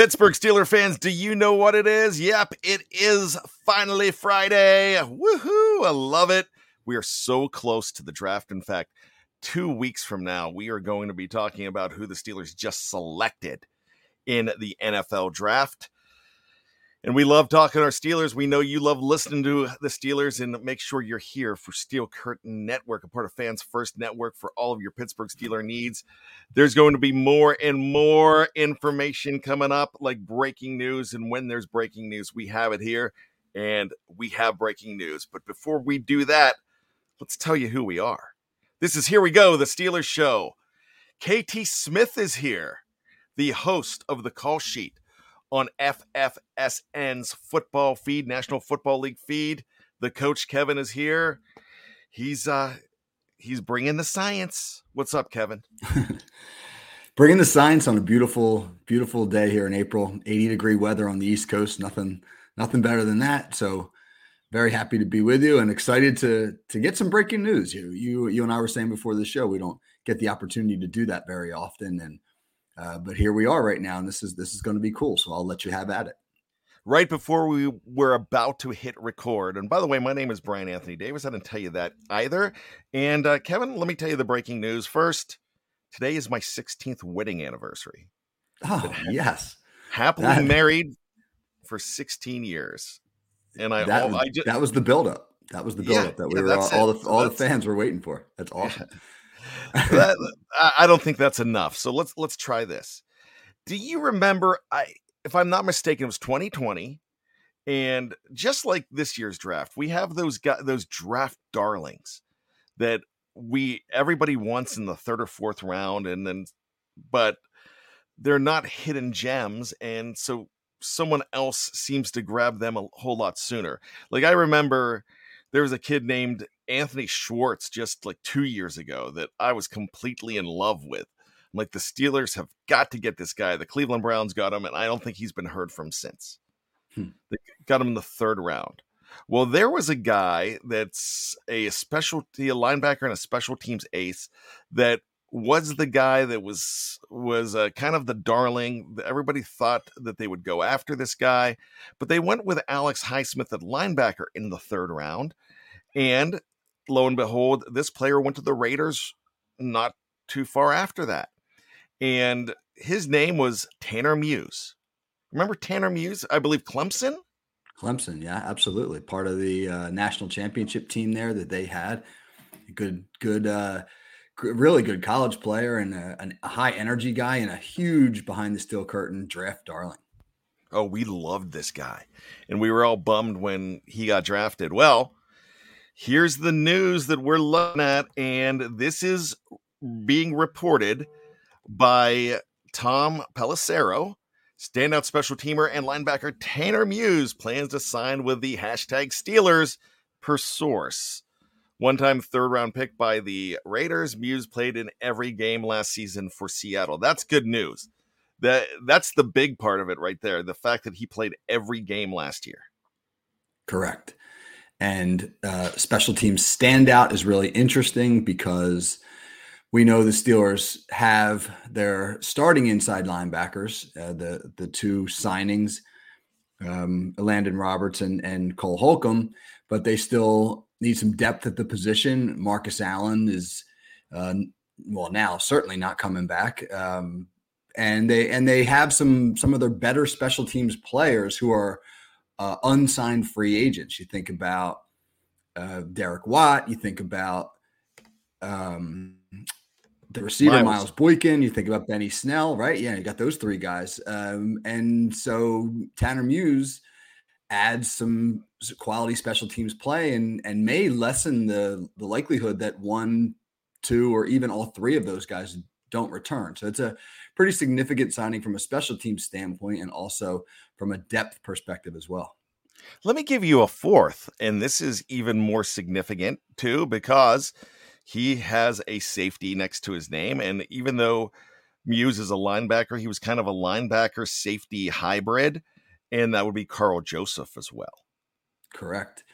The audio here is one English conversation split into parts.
Pittsburgh Steeler fans, do you know what it is? Yep, it is finally Friday. Woohoo! I love it. We are so close to the draft. In fact, two weeks from now, we are going to be talking about who the Steelers just selected in the NFL draft. And we love talking our Steelers. We know you love listening to the Steelers, and make sure you're here for Steel Curtain Network, a part of Fans First Network for all of your Pittsburgh Steeler needs. There's going to be more and more information coming up, like breaking news. And when there's breaking news, we have it here, and we have breaking news. But before we do that, let's tell you who we are. This is Here We Go, the Steelers Show. KT Smith is here, the host of the call sheet on FFSN's football feed, National Football League feed. The coach Kevin is here. He's uh he's bringing the science. What's up, Kevin? Bringing the science on a beautiful, beautiful day here in April. 80 degree weather on the East Coast. Nothing, nothing better than that. So very happy to be with you and excited to to get some breaking news. You, you, you and I were saying before the show, we don't get the opportunity to do that very often. And uh, but here we are right now, and this is this is going to be cool. So I'll let you have at it. right before we were about to hit record. And by the way, my name is Bryan Anthony Davis. I didn't tell you that either. And uh, Kevin, let me tell you the breaking news first. Today is my 16th wedding anniversary. Oh yes, Happily That- married for 16 years. And I, that all, was, I just, that was the buildup. That was the Yeah, buildup that we yeah, were all, all the all the fans were waiting for. That's awesome. That, I- don't think that's enough. So let's let's try this. Do you remember? I, if I'm not mistaken, it was 2020, and just like this year's draft, we have those guys, those draft darlings that we everybody wants in the third or fourth round, and then, but they're not hidden gems, and so someone else seems to grab them a whole lot sooner. Like I remember there was a kid named Anthony Schwartz just like two years ago that I was completely in love with. I'm like, the Steelers have got to get this guy. The Cleveland Browns got him, and I don't think he's been heard from since. Hmm. They got him in the third round. Well, there was a guy that's a specialty a linebacker and a special teams ace that was the guy that was was uh, kind of the darling. Everybody thought that they would go after this guy, but they went with Alex Highsmith at linebacker in the third round. And lo and behold, this player went to the Raiders not too far after that. And his name was Tanner Muse. Remember Tanner Muse? I believe Clemson. Clemson, yeah, absolutely. Part of the uh, national championship team there that they had. Good, good, uh, really good college player and a, a high energy guy and a huge behind the steel curtain draft darling. Oh, we loved this guy. And we were all bummed when he got drafted. Well, here's the news that we're looking at, and this is being reported by Tom Pelissero. Standout special teamer and linebacker Tanner Muse plans to sign with the hashtag Steelers per source. One time third round pick by the Raiders, Muse played in every game last season for Seattle. That's good news. That that's the big part of it right there. The fact that he played every game last year. Correct. And uh, special teams standout is really interesting because we know the Steelers have their starting inside linebackers, uh, the the two signings, um, Landon Robertson and Cole Holcomb, but they still need some depth at the position. Marcus Allen is, uh, well, now certainly not coming back, um, and they and they have some some of their better special teams players who are uh, unsigned free agents. You think about uh, Derek Watt. You think about um, the receiver Miles. Miles Boykin. You think about Benny Snell, right? Yeah, you got those three guys. Um, and so Tanner Muse adds some quality special teams play and and may lessen the the likelihood that one, two, or even all three of those guys don't return. So it's a pretty significant signing from a special team standpoint and also from a depth perspective as well. Let me give you a fourth, and this is even more significant too because he has a safety next to his name. And even though Muse is a linebacker, he was kind of a linebacker safety hybrid, and that would be Karl Joseph as well. Correct.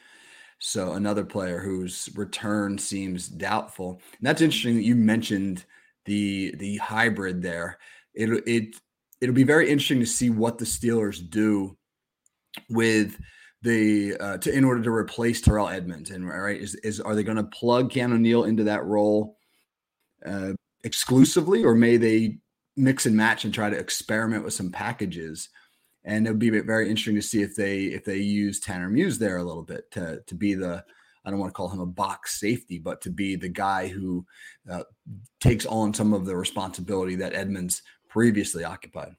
So another player whose return seems doubtful. And that's interesting that you mentioned the the hybrid there. It it it'll be very interesting to see what the Steelers do with the uh, to in order to replace Terrell Edmunds. And right, is is are they going to plug Keanu Neal into that role uh, exclusively, or may they mix and match and try to experiment with some packages? And it would be very interesting to see if they if they use Tanner Muse there a little bit to to be the I don't want to call him a box safety, but to be the guy who uh, takes on some of the responsibility that Edmunds previously occupied.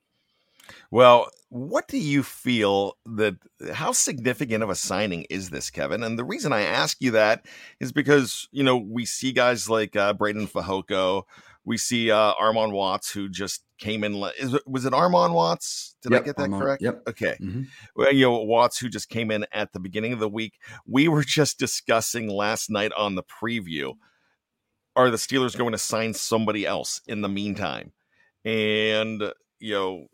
Well, what do you feel that how significant of a signing is this, Kevin? And the reason I ask you that is because, you know, we see guys like uh, Breiden Fehoko, we see uh, Armon Watts, who just came in. Is, was it Armon Watts? Did yep, I get that Armon, correct? Yep. Okay. Mm-hmm. Well, you know, Watts, who just came in at the beginning of the week. We were just discussing last night on the preview. Are the Steelers going to sign somebody else in the meantime? And, you know,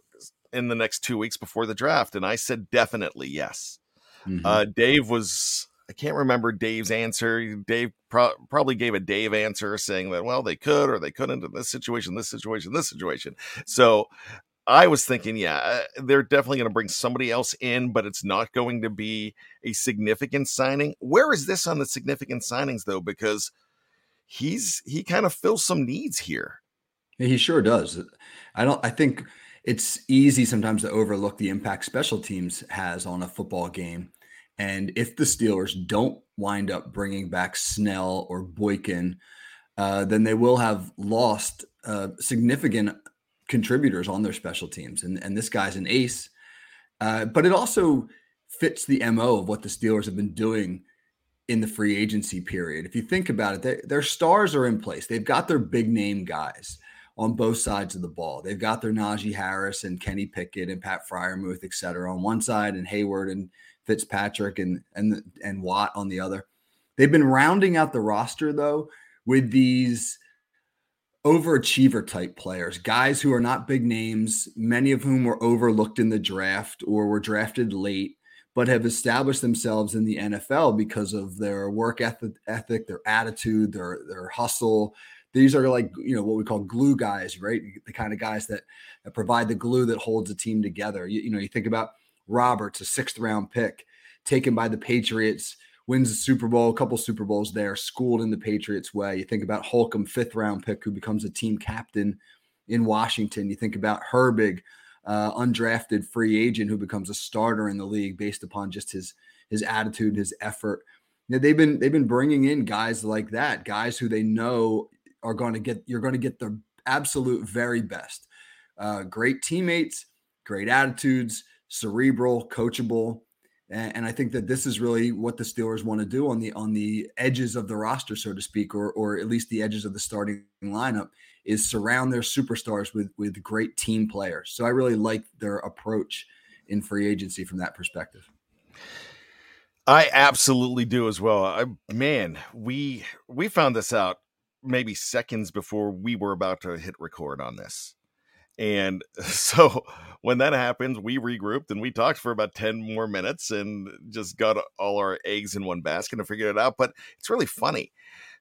in the next two weeks before the draft? And I said definitely yes. Mm-hmm. Uh, Dave was I can't remember Dave's answer. Dave pro- probably gave a Dave answer saying that well they could or they couldn't in this situation, this situation, this situation. So I was thinking, yeah, uh, they're definitely going to bring somebody else in, but it's not going to be a significant signing. Where is this on the significant signings though? Because he's he kind of fills some needs here. He sure does. I don't. I think it's easy sometimes to overlook the impact special teams has on a football game. And if the Steelers don't wind up bringing back Snell or Boykin, uh, then they will have lost uh, significant contributors on their special teams. And, and this guy's an ace. Uh, but it also fits the MO of what the Steelers have been doing in the free agency period. If you think about it, they, their stars are in place. They've got their big name guys on both sides of the ball. They've got their Najee Harris and Kenny Pickett and Pat Freiermuth, et cetera, on one side, and Heyward and Fitzpatrick and and and Watt on the other. They've been rounding out the roster though with these overachiever type players, guys who are not big names, many of whom were overlooked in the draft or were drafted late, but have established themselves in the NFL because of their work ethic, their attitude, their their hustle, these are like, you know, what we call glue guys, right? The kind of guys that, that provide the glue that holds a team together. You, you know, you think about Roberts, a sixth round pick taken by the Patriots, wins the Super Bowl, a couple Super Bowls there, schooled in the Patriots way. You think about Holcomb, fifth round pick, who becomes a team captain in Washington. You think about Herbig, uh, undrafted free agent who becomes a starter in the league based upon just his his attitude, his effort. You know, they've been they've been bringing in guys like that, guys who they know are going to get you're going to get the absolute very best. Uh, great teammates, great attitudes, cerebral, coachable, And, and I think that this is really what the Steelers want to do on the on the edges of the roster, so to speak, or or at least the edges of the starting lineup, is surround their superstars with with great team players. So I really like their approach in free agency from that perspective. I absolutely do as well. I, man, we we found this out maybe seconds before we were about to hit record on this. And so when that happens, we regrouped and we talked for about 10 more minutes and just got all our eggs in one basket and figured it out. But it's really funny.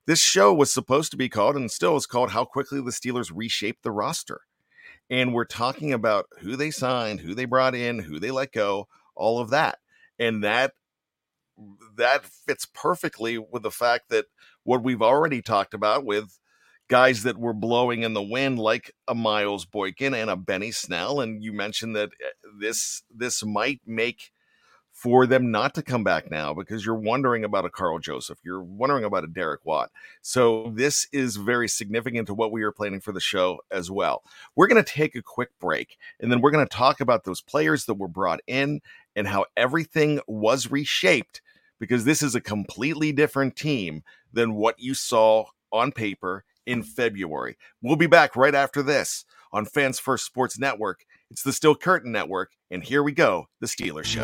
This show was supposed to be called and still is called How Quickly the Steelers Reshaped the Roster. And we're talking about who they signed, who they brought in, who they let go, all of that. And that that fits perfectly with the fact that what we've already talked about with guys that were blowing in the wind like a Miles Boykin and a Benny Snell and you mentioned that eh, this this might make for them not to come back now because you're wondering about a Karl Joseph, you're wondering about a Derek Watt. So this is very significant to what we are planning for the show as well. We're going to take a quick break and then we're going to talk about those players that were brought in and how everything was reshaped because this is a completely different team than what you saw on paper in February. We'll be back right after this on Fans First Sports Network. It's the Steel Curtain Network, and here we go, the Steelers Show.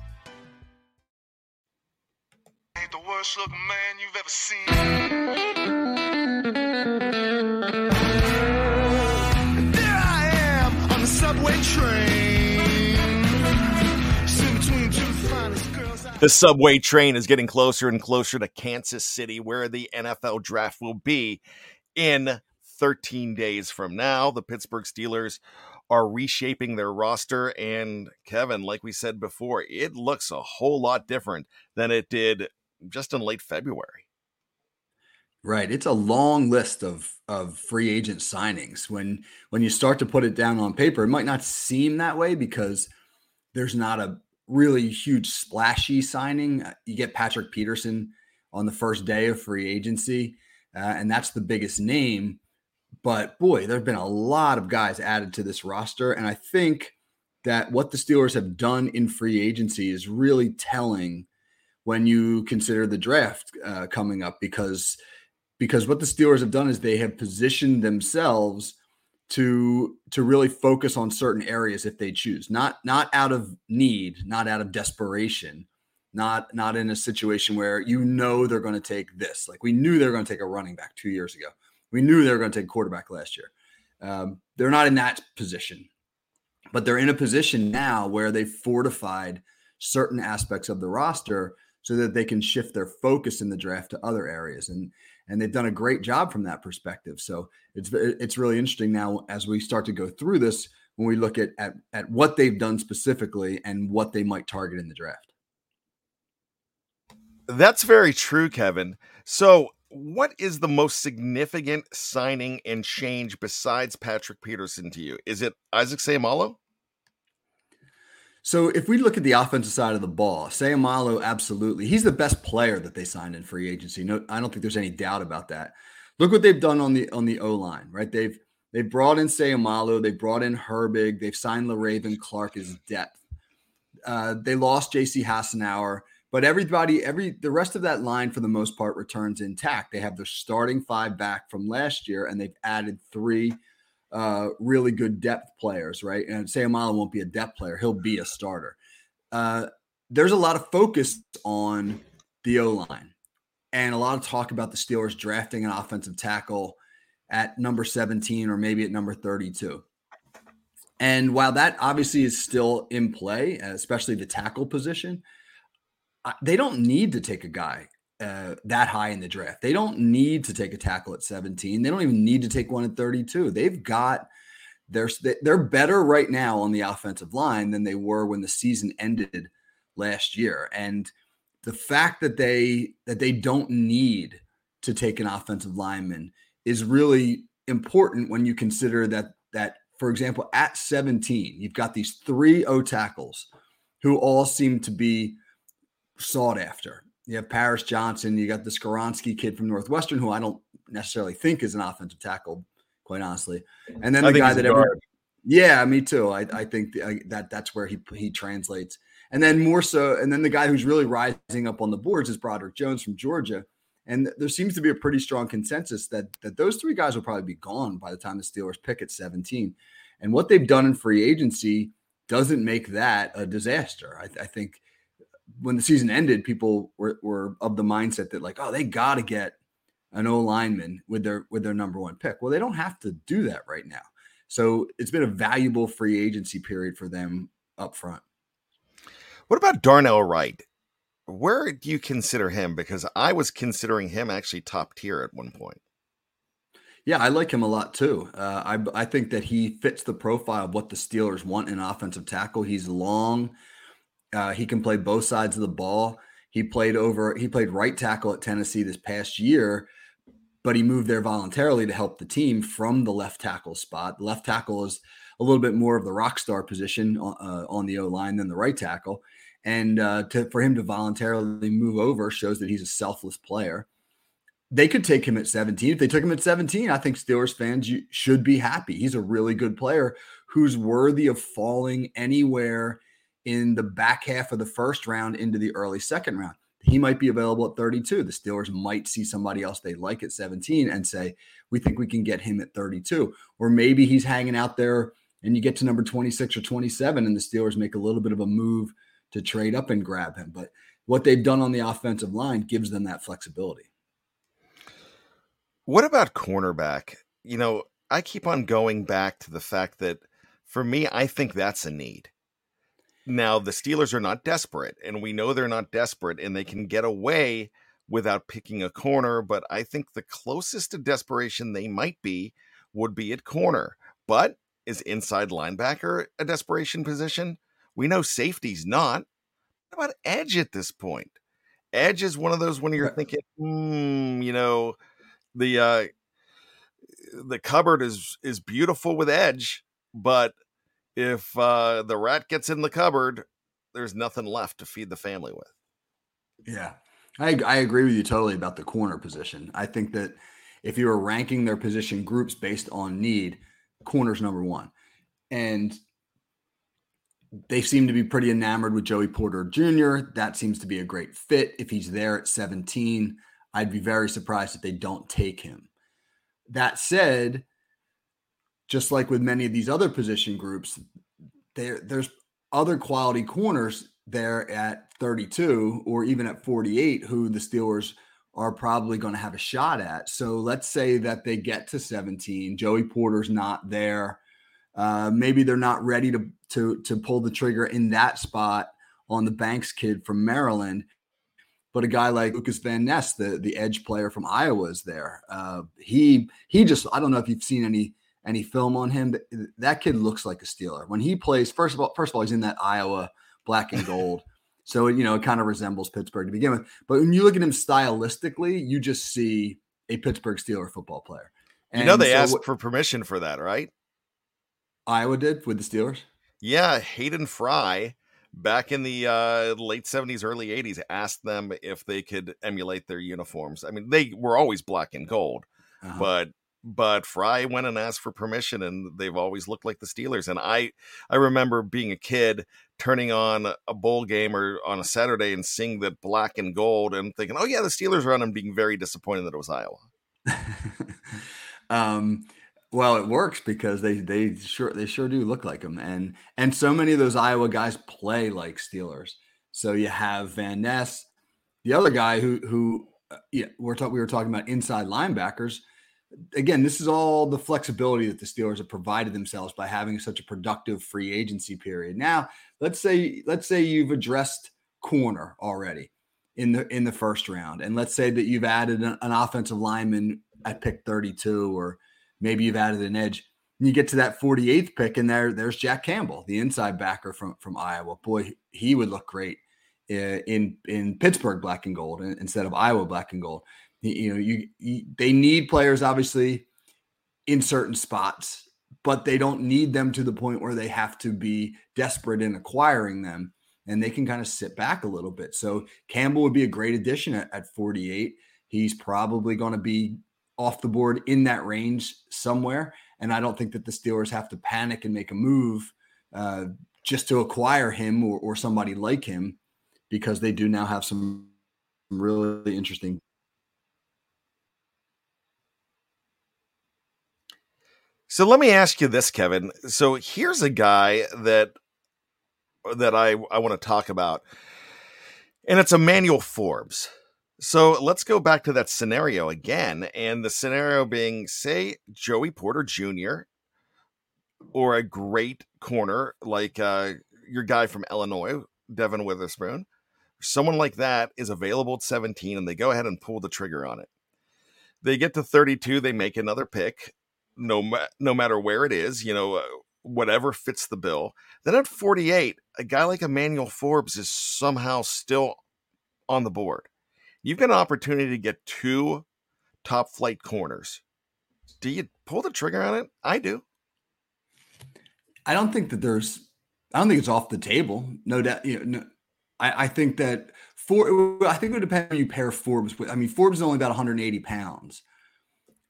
Worst looking man you've ever seen. There I am on the subway train. The subway train is getting closer and closer to Kansas City, where the NFL draft will be in 13 days from now. The Pittsburgh Steelers are reshaping their roster. And Kevin, like we said before, it looks a whole lot different than it did just in late February. Right. It's a long list of of free agent signings. When when you start to put it down on paper, it might not seem that way because there's not a really huge splashy signing. Uh, You get Patrick Peterson on the first day of free agency, uh, and that's the biggest name. But boy, there have been a lot of guys added to this roster, and I think that what the Steelers have done in free agency is really telling when you consider the draft uh, coming up because because what the Steelers have done is they have positioned themselves to to really focus on certain areas if they choose not not out of need not out of desperation not not in a situation where you know they're going to take this. Like we knew they were going to take a running back two years ago. We knew they were going to take quarterback last year. Um, they're not in that position but they're in a position now where they've fortified certain aspects of the roster so that they can shift their focus in the draft to other areas and and they've done a great job from that perspective so it's it's really interesting now as we start to go through this when we look at at, at what they've done specifically and what they might target in the draft That's very true, Kevin. So what is the most significant signing and change besides Patrick Peterson to you? Is it Isaac Seumalo? So if we look at the offensive side of the ball, Seumalo, absolutely. He's the best player that they signed in free agency. No, I don't think there's any doubt about that. Look what they've done on the on the O line, right? They've they brought in Seumalo, they brought in Herbig, they've signed Le'Raven Clark as depth. Uh, they lost J.C. Hassenauer, but everybody, every the rest of that line for the most part returns intact. They have their starting five back from last year, and they've added three uh, really good depth players, right? And Seumalo won't be a depth player; he'll be a starter. Uh, there's a lot of focus on the O line, and a lot of talk about the Steelers drafting an offensive tackle at number 17 or maybe at number 32. And while that obviously is still in play, especially the tackle position, they don't need to take a guy uh, that high in the draft. They don't need to take a tackle at 17. They don't even need to take one at 32. They've got they're they're better right now on the offensive line than they were when the season ended last year. And the fact that they that they don't need to take an offensive lineman is really important when you consider that that for example at 17 you've got these three O tackles who all seem to be sought after. You have Paris Johnson, you got the Skoronski kid from Northwestern who I don't necessarily think is an offensive tackle quite honestly. And then the guy that ever Yeah, me too. I, I think the, I, that that's where he he translates. And then more so and then the guy who's really rising up on the boards is Broderick Jones from Georgia and there seems to be a pretty strong consensus that that those three guys will probably be gone by the time the Steelers pick at 17. And what they've done in free agency doesn't make that a disaster. I, I think when the season ended, people were, were of the mindset that like, oh, they got to get an O lineman with their with their number one pick. Well, they don't have to do that right now. So it's been a valuable free agency period for them up front. What about Darnell Wright? where do you consider him? Because I was considering him actually top tier at one point. Yeah, I like him a lot too. Uh, I I think that he fits the profile of what the Steelers want in offensive tackle. He's long. Uh, he can play both sides of the ball. He played over. He played right tackle at Tennessee this past year, but he moved there voluntarily to help the team from the left tackle spot. The left tackle is a little bit more of the rock star position uh, on the O line than the right tackle. And uh, to, for him to voluntarily move over shows that he's a selfless player. They could take him at 17. If they took him at 17, I think Steelers fans should be happy. He's a really good player who's worthy of falling anywhere in the back half of the first round into the early second round. He might be available at 32. The Steelers might see somebody else they like at 17 and say, We think we can get him at 32. Or maybe he's hanging out there and you get to number 26 or 27 and the Steelers make a little bit of a move to trade up and grab him. But what they've done on the offensive line gives them that flexibility. What about cornerback? You know, I keep on going back to the fact that for me, I think that's a need. Now, the Steelers are not desperate, and we know they're not desperate, and they can get away without picking a corner. But I think the closest to desperation they might be would be at corner. But is inside linebacker a desperation position? We know safety's not. What about edge at this point? Edge is one of those when you're thinking, hmm, you know, the uh the cupboard is is beautiful with edge, but if uh the rat gets in the cupboard, there's nothing left to feed the family with. Yeah. I I agree with you totally about the corner position. I think that if you were ranking their position groups based on need, corner's number one. And they seem to be pretty enamored with Joey Porter Jr. That seems to be a great fit. If he's there at 17, I'd be very surprised if they don't take him. That said, just like with many of these other position groups, there there's other quality corners there at 32 or even at 48 who the Steelers are probably going to have a shot at. So let's say that they get to 17, Joey Porter's not there uh, maybe they're not ready to to to pull the trigger in that spot on the Banks kid from Maryland. But a guy like Lucas Van Ness, the the edge player from Iowa, is there. Uh, he he just I don't know if you've seen any any film on him. That kid looks like a Steeler when he plays. First of all, first of all, he's in that Iowa black and gold. So you know, it kind of resembles Pittsburgh to begin with. But when you look at him stylistically, you just see a Pittsburgh Steeler football player. And you know they so asked what- for permission for that, right? Iowa did with the Steelers. Yeah, Hayden Fry back in the uh, late 70s, early 80s asked them if they could emulate their uniforms. I mean, they were always black and gold, Uh-huh. but but Fry went and asked for permission and they've always looked like the Steelers. And I I remember being a kid turning on a bowl game or on a Saturday and seeing the black and gold and thinking, "Oh yeah, the Steelers are on and being very disappointed that it was Iowa." um, well, it works because they they sure they sure do look like them, and and so many of those Iowa guys play like Steelers. So you have Van Ness, the other guy who who uh, yeah we're talking we were talking about inside linebackers. Again, this is all the flexibility that the Steelers have provided themselves by having such a productive free agency period. Now, let's say let's say you've addressed corner already in the in the first round, and let's say that you've added an, an offensive lineman at pick 32, or maybe you've added an edge. And you get to that 48th pick, and there there's Jack Campbell, the inside backer from from Iowa. Boy, he would look great uh, in in Pittsburgh black and gold instead of Iowa black and gold. You, know, you, you they need players obviously in certain spots, but they don't need them to the point where they have to be desperate in acquiring them and they can kind of sit back a little bit. So Campbell would be a great addition at, at 48. He's probably going to be off the board in that range somewhere. And I don't think that the Steelers have to panic and make a move uh, just to acquire him or, or somebody like him because they do now have some really interesting So let me ask you this, Kevin. So here's a guy that that I I want to talk about, and it's Emmanuel Forbes. So let's go back to that scenario again, and the scenario being, say, Joey Porter Jr. or a great corner like uh, your guy from Illinois, Devon Witherspoon. Someone like that is available at 17, and they go ahead and pull the trigger on it. They get to 32, they make another pick no ma- no matter where it is, you know, uh, whatever fits the bill. Then at 48, a guy like Emmanuel Forbes is somehow still on the board. You've got an opportunity to get two top flight corners. Do you pull the trigger on it? I do. I don't think that there's. I don't think it's off the table. No doubt. You know, no, I, I think that for. I think it would depend on you pair Forbes with. I mean, Forbes is only about 180 pounds,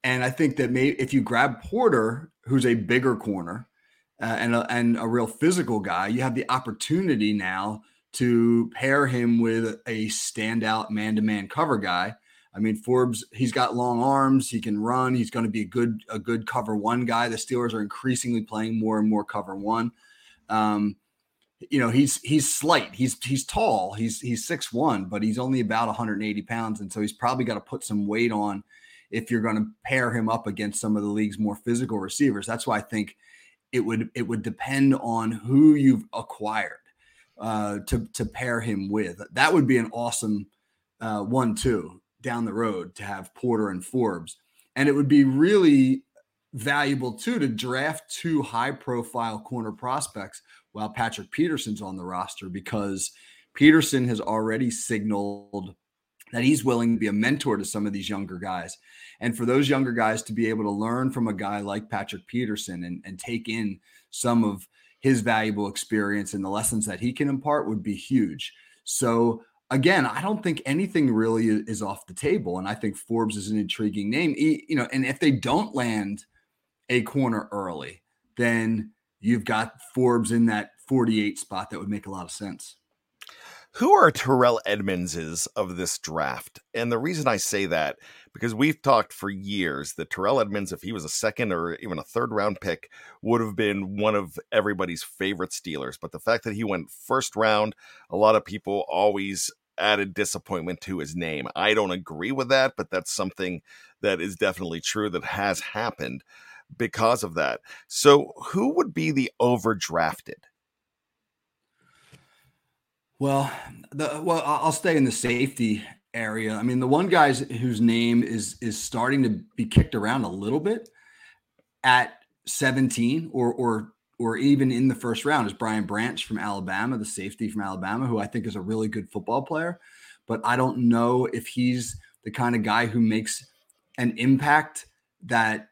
and I think that maybe if you grab Porter, who's a bigger corner, uh, and a, and a real physical guy, you have the opportunity now to pair him with a standout man-to-man cover guy. I mean, Forbes, he's got long arms, he can run, he's going to be a good a good cover one guy. The Steelers are increasingly playing more and more cover one. Um, you know, he's he's slight, he's he's tall, he's he's six one, but he's only about 180 pounds, and so he's probably got to put some weight on if you're going to pair him up against some of the league's more physical receivers. That's why I think it would it would depend on who you've acquired uh, to to pair him with. That would be an awesome uh, one two down the road to have Porter and Forbes, and it would be really valuable too to draft two high profile corner prospects while Patrick Peterson's on the roster because Peterson has already signaled that he's willing to be a mentor to some of these younger guys. And for those younger guys to be able to learn from a guy like Patrick Peterson and, and take in some of his valuable experience and the lessons that he can impart would be huge. So again, I don't think anything really is off the table. And I think Forbes is an intriguing name. You know, and if they don't land a corner early, then you've got Forbes in that 48 spot that would make a lot of sense. Who are Terrell Edmundses of this draft? And the reason I say that, because we've talked for years that Terrell Edmunds, if he was a second or even a third round pick, would have been one of everybody's favorite Steelers. But the fact that he went first round, a lot of people always added disappointment to his name. I don't agree with that, but that's something that is definitely true that has happened because of that. So, who would be the overdrafted? Well, the well, I'll stay in the safety area. I mean, the one guy whose name is is starting to be kicked around a little bit at 17 or or or even in the first round is Brian Branch from Alabama, the safety from Alabama, who I think is a really good football player. But I don't know if he's the kind of guy who makes an impact that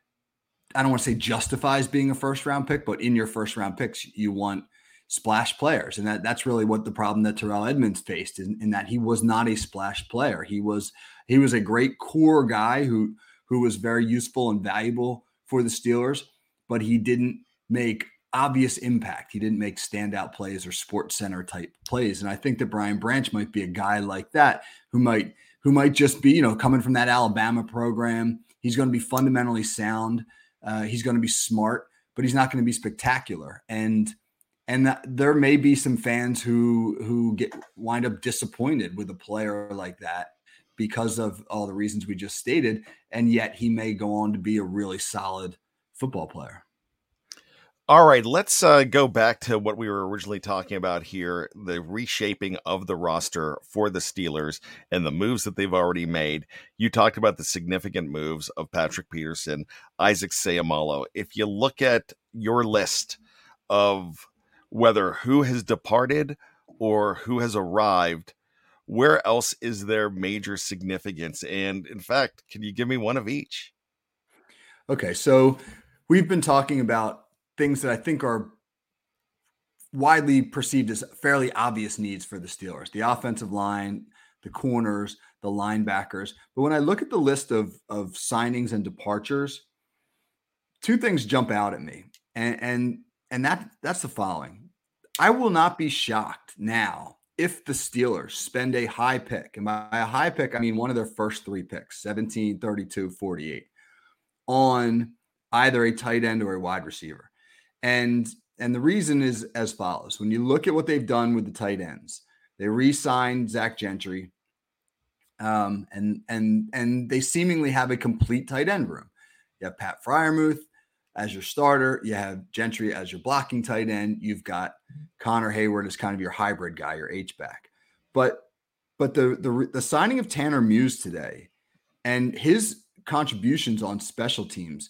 I don't want to say justifies being a first round pick, but in your first round picks, you want splash players. And that, that's really what the problem that Terrell Edmunds faced in, in that he was not a splash player. He was he was a great core guy who who was very useful and valuable for the Steelers, but he didn't make obvious impact. He didn't make standout plays or sports center type plays. And I think that Brian Branch might be a guy like that who might who might just be, you know, coming from that Alabama program. He's going to be fundamentally sound. Uh, he's going to be smart, but he's not going to be spectacular. And and that, there may be some fans who who get wind up disappointed with a player like that because of all the reasons we just stated. And yet he may go on to be a really solid football player. All right, let's uh, go back to what we were originally talking about here the reshaping of the roster for the Steelers and the moves that they've already made. You talked about the significant moves of Patrick Peterson, Isaac Seumalo. If you look at your list of whether who has departed or who has arrived, where else is there major significance? And in fact, can you give me one of each? Okay, so we've been talking about things that I think are widely perceived as fairly obvious needs for the Steelers the offensive line, the corners, the linebackers. But when I look at the list of, of signings and departures, two things jump out at me. And, and, and that, that's the following I will not be shocked now if the Steelers spend a high pick, and by a high pick, I mean one of their first three picks 17, 32, 48 on either a tight end or a wide receiver. And and the reason is as follows: when you look at what they've done with the tight ends, they re-signed Zach Gentry, um, and and and they seemingly have a complete tight end room. You have Pat Freiermuth as your starter. You have Gentry as your blocking tight end. You've got Connor Heyward as kind of your hybrid guy, your H back. But but the the the signing of Tanner Muse today and his contributions on special teams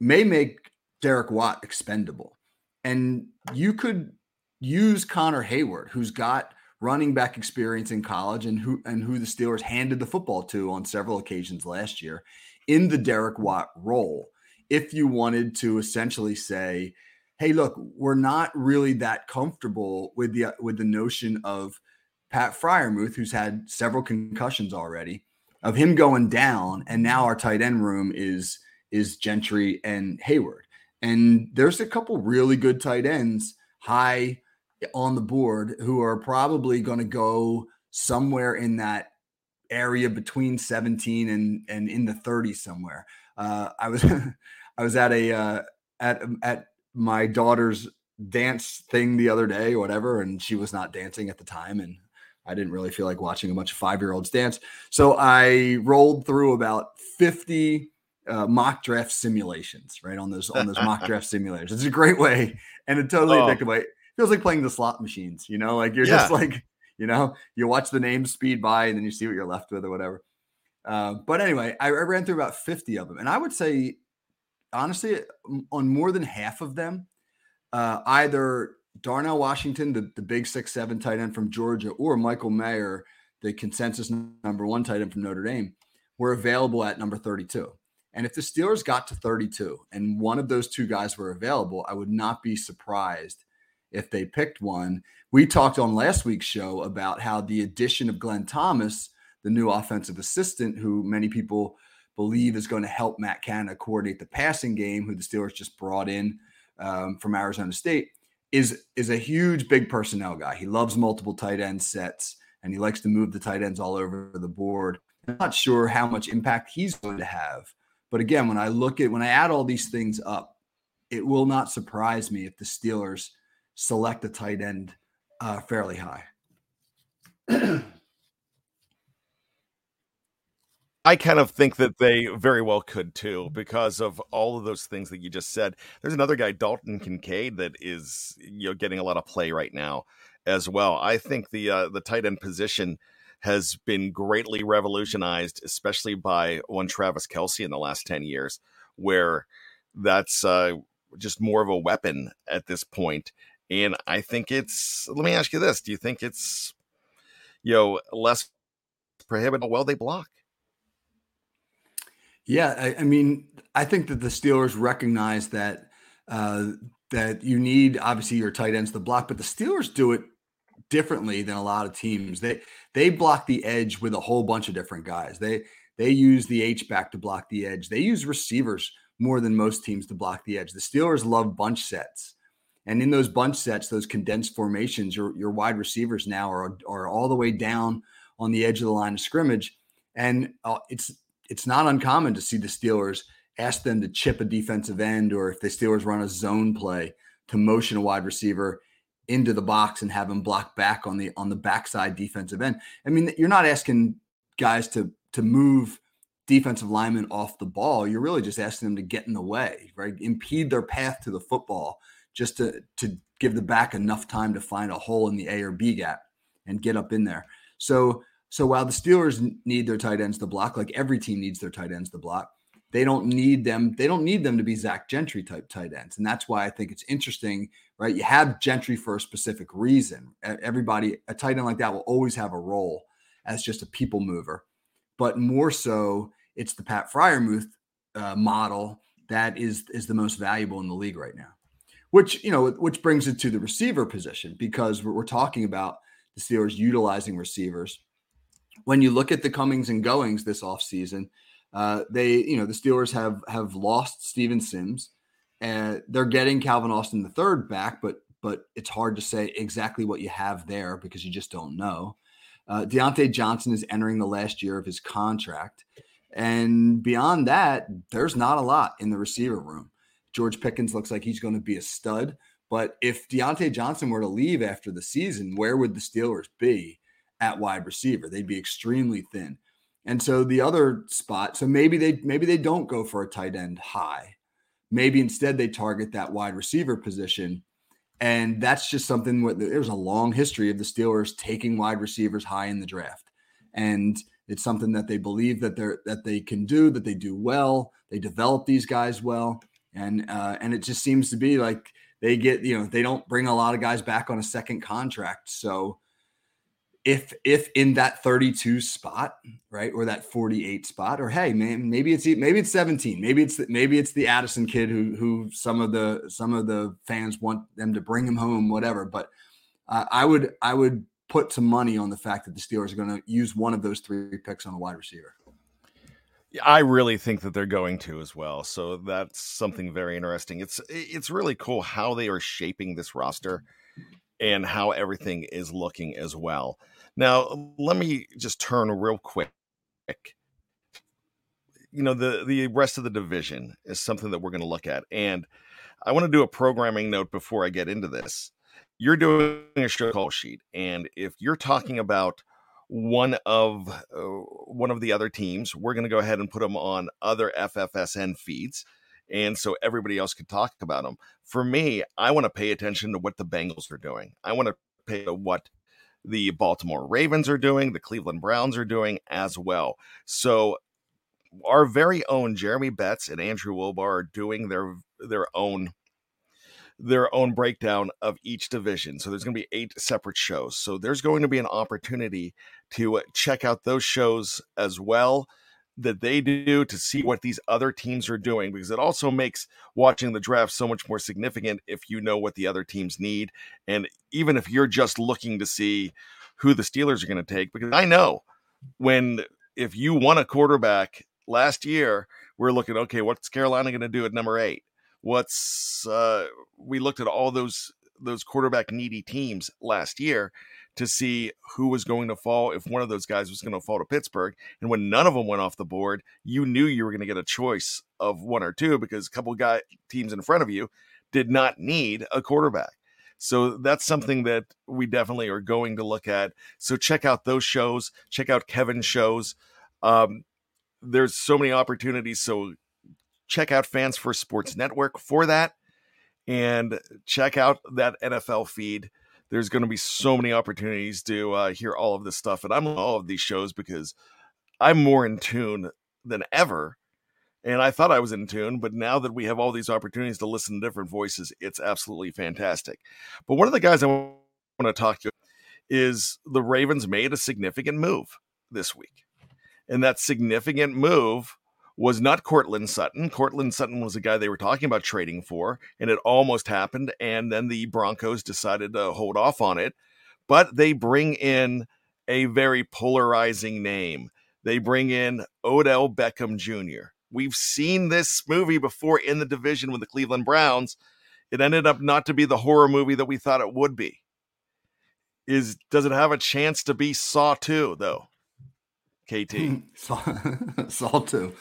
may make Derek Watt expendable. And you could use Connor Hayward, who's got running back experience in college and who and who the Steelers handed the football to on several occasions last year in the Derek Watt role. If you wanted to essentially say, hey, look, we're not really that comfortable with the with the notion of Pat Freiermuth, who's had several concussions already, of him going down, and now our tight end room is is Gentry and Heyward. And there's a couple really good tight ends high on the board who are probably going to go somewhere in that area between 17 and and in the 30s somewhere. Uh, I was I was at a uh, at at my daughter's dance thing the other day or whatever, and she was not dancing at the time, and I didn't really feel like watching a bunch of five year olds dance. So I rolled through about 50 uh, mock draft simulations, right? On those on those mock draft simulators. It's a great way and a totally oh. addictive way. It feels like playing the slot machines, you know, like you're yeah. just like, you know, you watch the names speed by and then you see what you're left with or whatever. Uh, but anyway, I, I ran through about 50 of them. And I would say, honestly, on more than half of them, uh, either Darnell Washington, the, the big six seven tight end from Georgia, or Michael Mayer, the consensus number one tight end from Notre Dame, were available at number 32. And if the Steelers got to 32 and one of those two guys were available, I would not be surprised if they picked one. We talked on last week's show about how the addition of Glenn Thomas, the new offensive assistant, who many people believe is going to help Matt Canada coordinate the passing game, who the Steelers just brought in um, from Arizona State, is is a huge big personnel guy. He loves multiple tight end sets and he likes to move the tight ends all over the board. I'm not sure how much impact he's going to have but again, when I look at when I add all these things up, it will not surprise me if the Steelers select a tight end uh, fairly high. I kind of think that they very well could too, because of all of those things that you just said. There's another guy, Dalton Kincaid, that is you know getting a lot of play right now as well. I think the uh, the tight end position has been greatly revolutionized, especially by one Travis Kelce in the last 10 years, where that's uh, just more of a weapon at this point. And I think it's. Let me ask you this: Do you think it's, you know, less prohibitive? Well, they block. Yeah, I, I mean, I think that the Steelers recognize that uh, that you need obviously your tight ends to block, but the Steelers do it differently than a lot of teams. They they block the edge with a whole bunch of different guys. They they use the H back to block the edge. They use receivers more than most teams to block the edge. The Steelers love bunch sets. And in those bunch sets, those condensed formations, your, your wide receivers now are, are all the way down on the edge of the line of scrimmage. And uh, it's it's not uncommon to see the Steelers ask them to chip a defensive end, or if the Steelers run a zone play to motion a wide receiver into the box and have him block back on the on the backside defensive end. I mean, you're not asking guys to to move defensive linemen off the ball. You're really just asking them to get in the way, right? Impede their path to the football just to to give the back enough time to find a hole in the A or B gap and get up in there. So so while the Steelers need their tight ends to block, like every team needs their tight ends to block, they don't need them. They don't need them to be Zach Gentry type tight ends, and that's why I think it's interesting, right? You have Gentry for a specific reason. Everybody, a tight end like that will always have a role as just a people mover, but more so, it's the Pat Freiermuth uh, model that is is the most valuable in the league right now. Which you know, which brings it to the receiver position because we're, we're talking about the Steelers utilizing receivers when you look at the comings and goings this offseason, uh, they, you know, the Steelers have have lost Steven Sims, and they're getting Calvin Austin the third back, but but it's hard to say exactly what you have there because you just don't know. Uh, Diontae Johnson is entering the last year of his contract, and beyond that, there's not a lot in the receiver room. George Pickens looks like he's going to be a stud, but if Diontae Johnson were to leave after the season, where would the Steelers be? At wide receiver. They'd be extremely thin. And so the other spot, so maybe they maybe they don't go for a tight end high. Maybe instead they target that wide receiver position. And that's just something where there's a long history of the Steelers taking wide receivers high in the draft. And it's something that they believe that they're that they can do, that they do well. They develop these guys well. And uh, and it just seems to be like they get, you know, they don't bring a lot of guys back on a second contract. So if if in that 32 spot, right, or that 48 spot, or hey, man, maybe it's maybe it's 17, maybe it's maybe it's the Addison kid who who some of the some of the fans want them to bring him home, whatever. But uh, I would I would put some money on the fact that the Steelers are going to use one of those three picks on a wide receiver. I really think that they're going to as well. So that's something very interesting. It's it's really cool how they are shaping this roster and how everything is looking as well. Now, let me just turn real quick. You know, the the rest of the division is something that we're going to look at, and I want to do a programming note before I get into this. You're doing a show call sheet, and if you're talking about one of uh, one of the other teams, we're going to go ahead and put them on other FFSN feeds and so everybody else could talk about them. For me, I want to pay attention to what the Bengals are doing. I want to pay to what the Baltimore Ravens are doing, the Cleveland Browns are doing as well. So our very own Jeremy Betts and Andrew Wilbar are doing their their own their own breakdown of each division. So there's going to be eight separate shows. So there's going to be an opportunity to check out those shows as well that they do to see what these other teams are doing because it also makes watching the draft so much more significant if you know what the other teams need and even if you're just looking to see who the Steelers are going to take because I know when if you won a quarterback last year we're looking okay what's Carolina going to do at number 8 what's uh we looked at all those those quarterback needy teams last year to see who was going to fall if one of those guys was going to fall to Pittsburgh. And when none of them went off the board, you knew you were going to get a choice of one or two because a couple guy teams in front of you did not need a quarterback. So that's something that we definitely are going to look at. So check out those shows. Check out Kevin's shows. Um, there's so many opportunities. So check out Fans First Sports Network for that, and check out that NFL feed there's going to be so many opportunities to uh, hear all of this stuff. And I'm on all of these shows because I'm more in tune than ever and I thought I was in tune, but now that we have all these opportunities to listen to different voices, it's absolutely fantastic. But one of the guys I want to talk to is the Ravens made a significant move this week. And that significant move was not Courtland Sutton. Courtland Sutton was the guy they were talking about trading for, and it almost happened. And then the Broncos decided to hold off on it. But they bring in a very polarizing name. They bring in Odell Beckham Jr. We've seen this movie before in the division with the Cleveland Browns. It ended up not to be the horror movie that we thought it would be. Is does it have a chance to be Saw 2 though? KT. Saw, 2.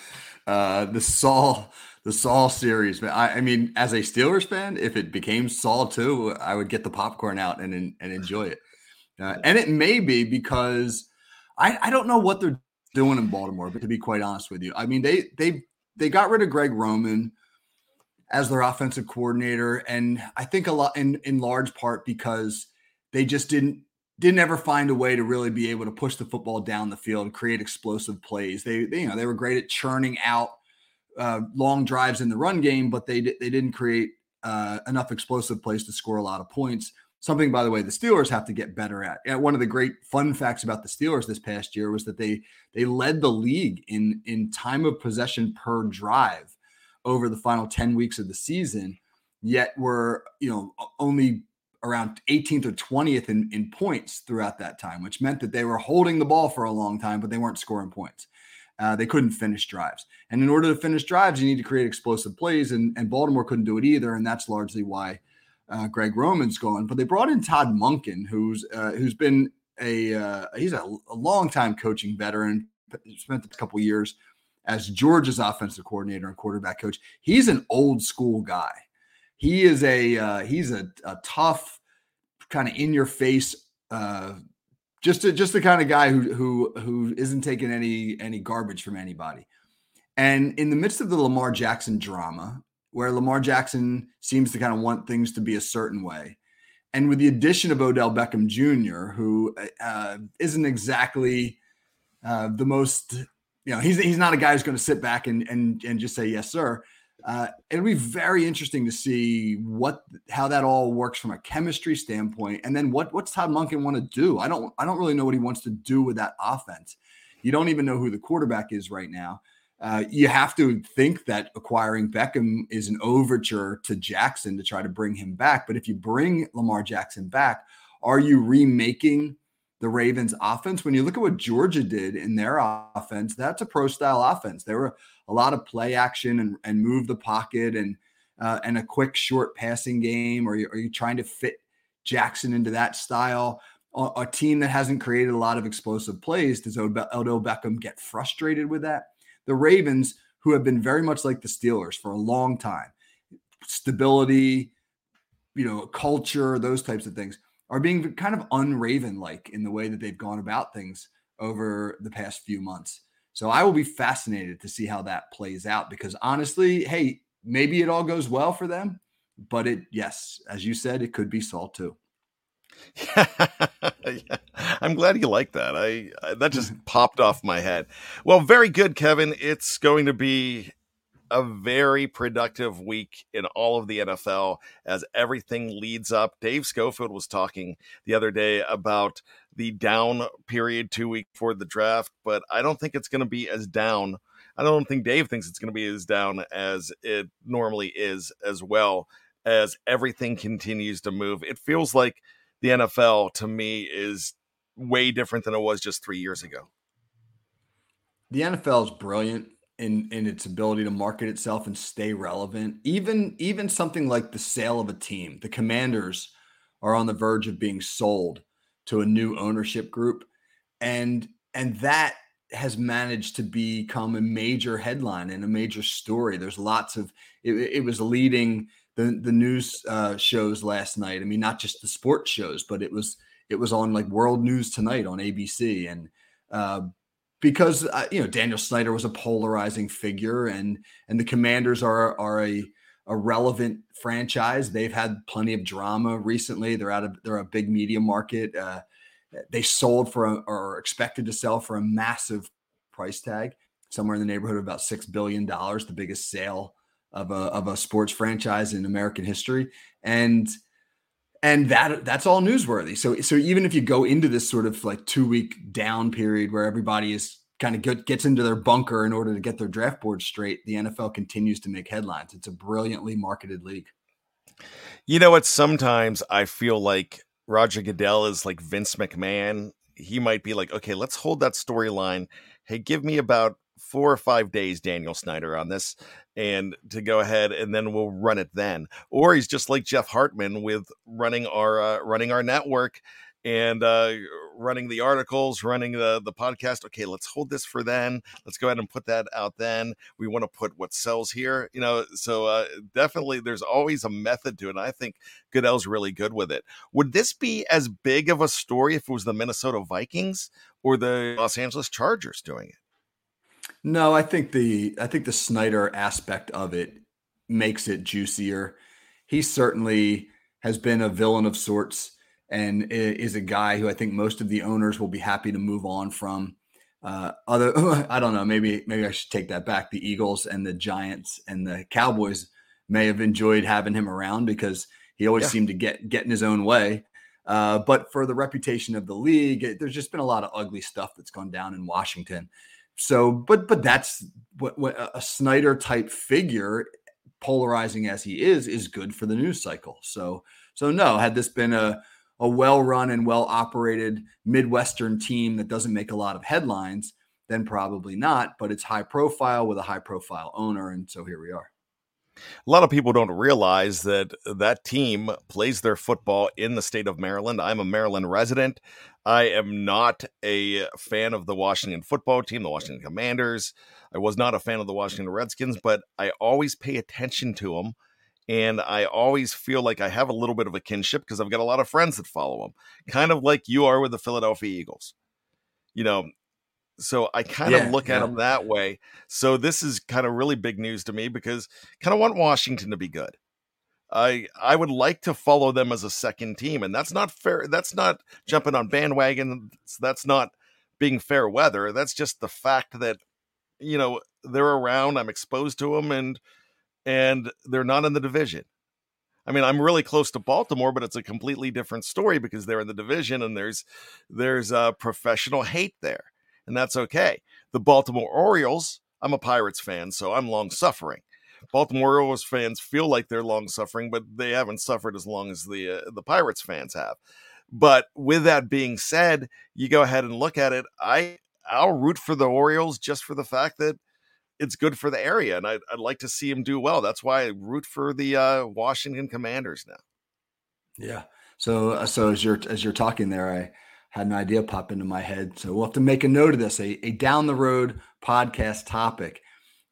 Uh, the Saw the Saw series, man. I, I, mean, as a Steelers fan, if it became Saw 2, I would get the popcorn out and and enjoy it. Uh, and it may be because I, I don't know what they're doing in Baltimore, but to be quite honest with you, I mean they they they got rid of Greg Roman as their offensive coordinator, and I think a lot in in large part because they just didn't didn't ever find a way to really be able to push the football down the field, create explosive plays. They, they you know they were great at churning out uh, long drives in the run game, but they they didn't create uh, enough explosive plays to score a lot of points. Something, by the way, the Steelers have to get better at. And one of the great fun facts about the Steelers this past year was that they they led the league in in time of possession per drive over the final 10 weeks of the season, yet were, you know, only around 18th or 20th in, in points throughout that time, which meant that they were holding the ball for a long time, but they weren't scoring points. Uh, they couldn't finish drives. And in order to finish drives, you need to create explosive plays, and, and Baltimore couldn't do it either. And that's largely why uh, Greg Roman's gone. But they brought in Todd Monken, who's uh, who's been a uh, he's a, a long time coaching veteran, spent a couple years as Georgia's offensive coordinator and quarterback coach. He's an old school guy. He is a uh, he's a, a tough, kind of in your face, uh, just a, just the kind of guy who who who isn't taking any any garbage from anybody. And in the midst of the Lamar Jackson drama, where Lamar Jackson seems to kind of want things to be a certain way. And with the addition of Odell Beckham Jr., who uh, not exactly uh, the most, you know, he's, he's not a guy who's going to sit back and, and, and just say, yes, sir. Uh, it'll be very interesting to see what how that all works from a chemistry standpoint, and then what what's Todd Monken want to do? I don't I don't really know what he wants to do with that offense. You don't even know who the quarterback is right now. Uh, you have to think that acquiring Beckham is an overture to Jackson to try to bring him back. But if you bring Lamar Jackson back, are you remaking the Ravens offense? When you look at what Georgia did in their offense, that's a pro style offense. They were a lot of play action and, and move the pocket and uh, and a quick short passing game. Or are you, trying to fit Jackson into that style? A, a team that hasn't created a lot of explosive plays, does Odell Beckham get frustrated with that? the Ravens, who have been very much like the Steelers for a long time, stability, you know, culture, those types of things, are being kind of unraven like in the way that they've gone about things over the past few months. So I will be fascinated to see how that plays out because honestly, hey, maybe it all goes well for them, but it, yes, as you said, it could be Saw too. yeah. I'm glad you like that. I, I that just popped off my head. Well, very good, Kevin. It's going to be a very productive week in all of the NFL as everything leads up. Dave Schofield was talking the other day about the down period two week before the draft, but I don't think it's going to be as down. I don't think Dave thinks it's going to be as down as it normally is as well as everything continues to move. It feels like the NFL to me is way different than it was just three years ago. The NFL is brilliant in in its ability to market itself and stay relevant. Even even something like the sale of a team. The Commanders are on the verge of being sold to a new ownership group, and and that has managed to become a major headline and a major story. There's lots of it, it was leading the the news uh, shows last night. I mean, not just the sports shows, but it was it was on like World News Tonight on ABC, and uh, because uh, you know Daniel Snyder was a polarizing figure, and and the Commanders are are a a relevant franchise. They've had plenty of drama recently. They're out of they're a big media market. Uh, they sold for a, or expected to sell for a massive price tag. somewhere in the neighborhood of about six billion dollars, the biggest sale of a of a sports franchise in American history, and and that that's all newsworthy. So so even if you go into this sort of like two week down period where everybody is kind of get, gets into their bunker in order to get their draft board straight, the NFL continues to make headlines. It's a brilliantly marketed league. You know what? Sometimes I feel like Roger Goodell is like Vince McMahon. He might be like, okay, let's hold that storyline. Hey, give me about four or five days, Daniel Snyder, on this, and to go ahead and then we'll run it then. Or he's just like Jeff Hartman with running our uh, running our network and uh, running the articles, running the the podcast. Okay, let's hold this for then. Let's go ahead and put that out then. We want to put what sells here, you know. So uh, definitely, there's always a method to it. And I think Goodell's really good with it. Would this be as big of a story if it was the Minnesota Vikings or the Los Angeles Chargers doing it? No, I think the I think the Snyder aspect of it makes it juicier. He certainly has been a villain of sorts and is a guy who I think most of the owners will be happy to move on from. Uh, other, I don't know, maybe maybe I should take that back. The Eagles and the Giants and the Cowboys may have enjoyed having him around because he always yeah. seemed to get get in his own way. Uh, but for the reputation of the league, it, there's just been a lot of ugly stuff that's gone down in Washington. So, but but that's what, what a Snyder type figure, polarizing as he is, is good for the news cycle. So so no, had this been a a well run and well operated Midwestern team that doesn't make a lot of headlines, then probably not. But it's high profile with a high profile owner. And so here we are. A lot of people don't realize that that team plays their football in the state of Maryland. I'm a Maryland resident. I am not a fan of the Washington football team, the Washington Commanders. I was not a fan of the Washington Redskins, but I always pay attention to them and I always feel like I have a little bit of a kinship because I've got a lot of friends that follow them, kind of like you are with the Philadelphia Eagles. You know, so I kind yeah, of look yeah. at them that way. So this is kind of really big news to me because I kind of want Washington to be good. I I would like to follow them as a second team, and that's not fair. That's not jumping on bandwagon. That's not being fair weather. That's just the fact that you know they're around. I'm exposed to them, and and they're not in the division. I mean, I'm really close to Baltimore, but it's a completely different story because they're in the division and there's there's a professional hate there, and that's okay. The Baltimore Orioles, I'm a Pirates fan, so I'm long suffering. Baltimore Orioles fans feel like they're long suffering, but they haven't suffered as long as the uh, the Pirates fans have. But with that being said, you go ahead and look at it. I I'll root for the Orioles just for the fact that it's good for the area, and I'd, I'd like to see him do well. That's why I root for the uh, Washington Commanders now. Yeah. So uh, so as you're as you're talking there, I had an idea pop into my head. So we'll have to make a note of this. A, a down the road podcast topic.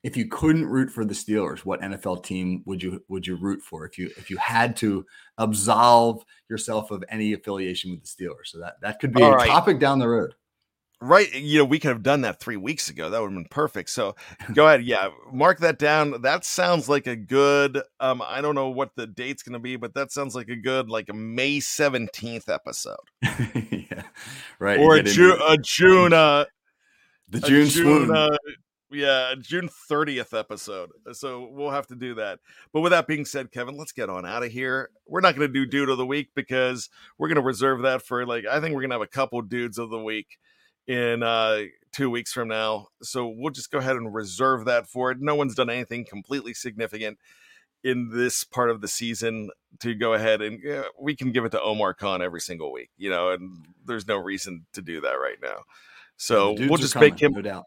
If you couldn't root for the Steelers, what NFL team would you would you root for? If you if you had to absolve yourself of any affiliation with the Steelers, so that that could be All a right. topic down the road right you know we could have done that three weeks ago that would have been perfect so go ahead yeah mark that down that sounds like a good um i don't know what the date's going to be but that sounds like a good like a may 17th episode right or a, Ju- a june uh the june, june uh, yeah june 30th episode so we'll have to do that but with that being said kevin let's get on out of here we're not going to do dude of the week because we're going to reserve that for like i think we're going to have a couple dudes of the week in uh, two weeks from now. So we'll just go ahead and reserve that for it. No one's done anything completely significant in this part of the season to go ahead and we can give it to Omar Khan every single week, you know, and there's no reason to do that right now. So we'll just coming, make him. No doubt.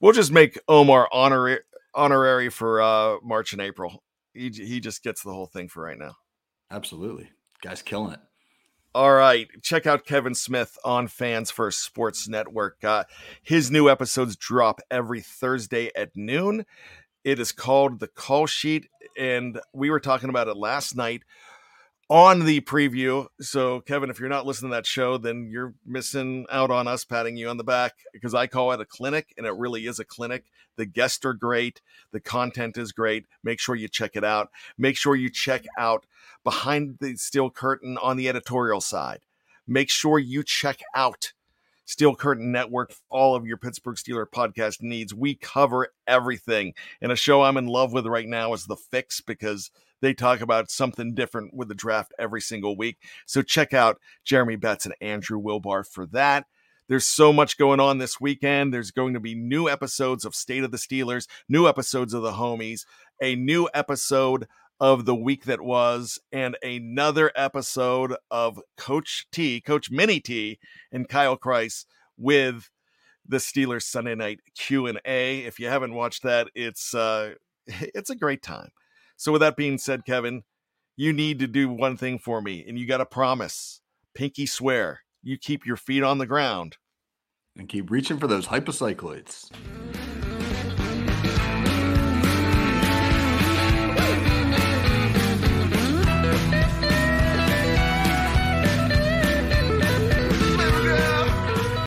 We'll just make Omar honorary honorary for uh, March and April. He he just gets the whole thing for right now. Absolutely, guys, killing it. All right, check out Kevin Smith on Fans First Sports Network. Uh, his new episodes drop every Thursday at noon. It is called The Call Sheet, and we were talking about it last night on the preview. So, Kevin, if you're not listening to that show, then you're missing out on us patting you on the back because I call it a clinic, and it really is a clinic. The guests are great, the content is great. Make sure you check it out. Make sure you check out behind the steel curtain on the editorial side. Make sure you check out Steel Curtain Network, all of your Pittsburgh Steeler podcast needs. We cover everything. And a show I'm in love with right now is The Fix because they talk about something different with the draft every single week. So check out Jeremy Betts and Andrew Wilbar for that. There's so much going on this weekend. There's going to be new episodes of State of the Steelers, new episodes of the Homies, a new episode of the week that was, and another episode of Coach T, Coach Mini T, and Kyle Kreis with the Steelers Sunday Night Q and A. If you haven't watched that, it's uh, it's a great time. So, with that being said, Kevin, you need to do one thing for me, and you got to promise, pinky swear, you keep your feet on the ground and keep reaching for those hypocycloids.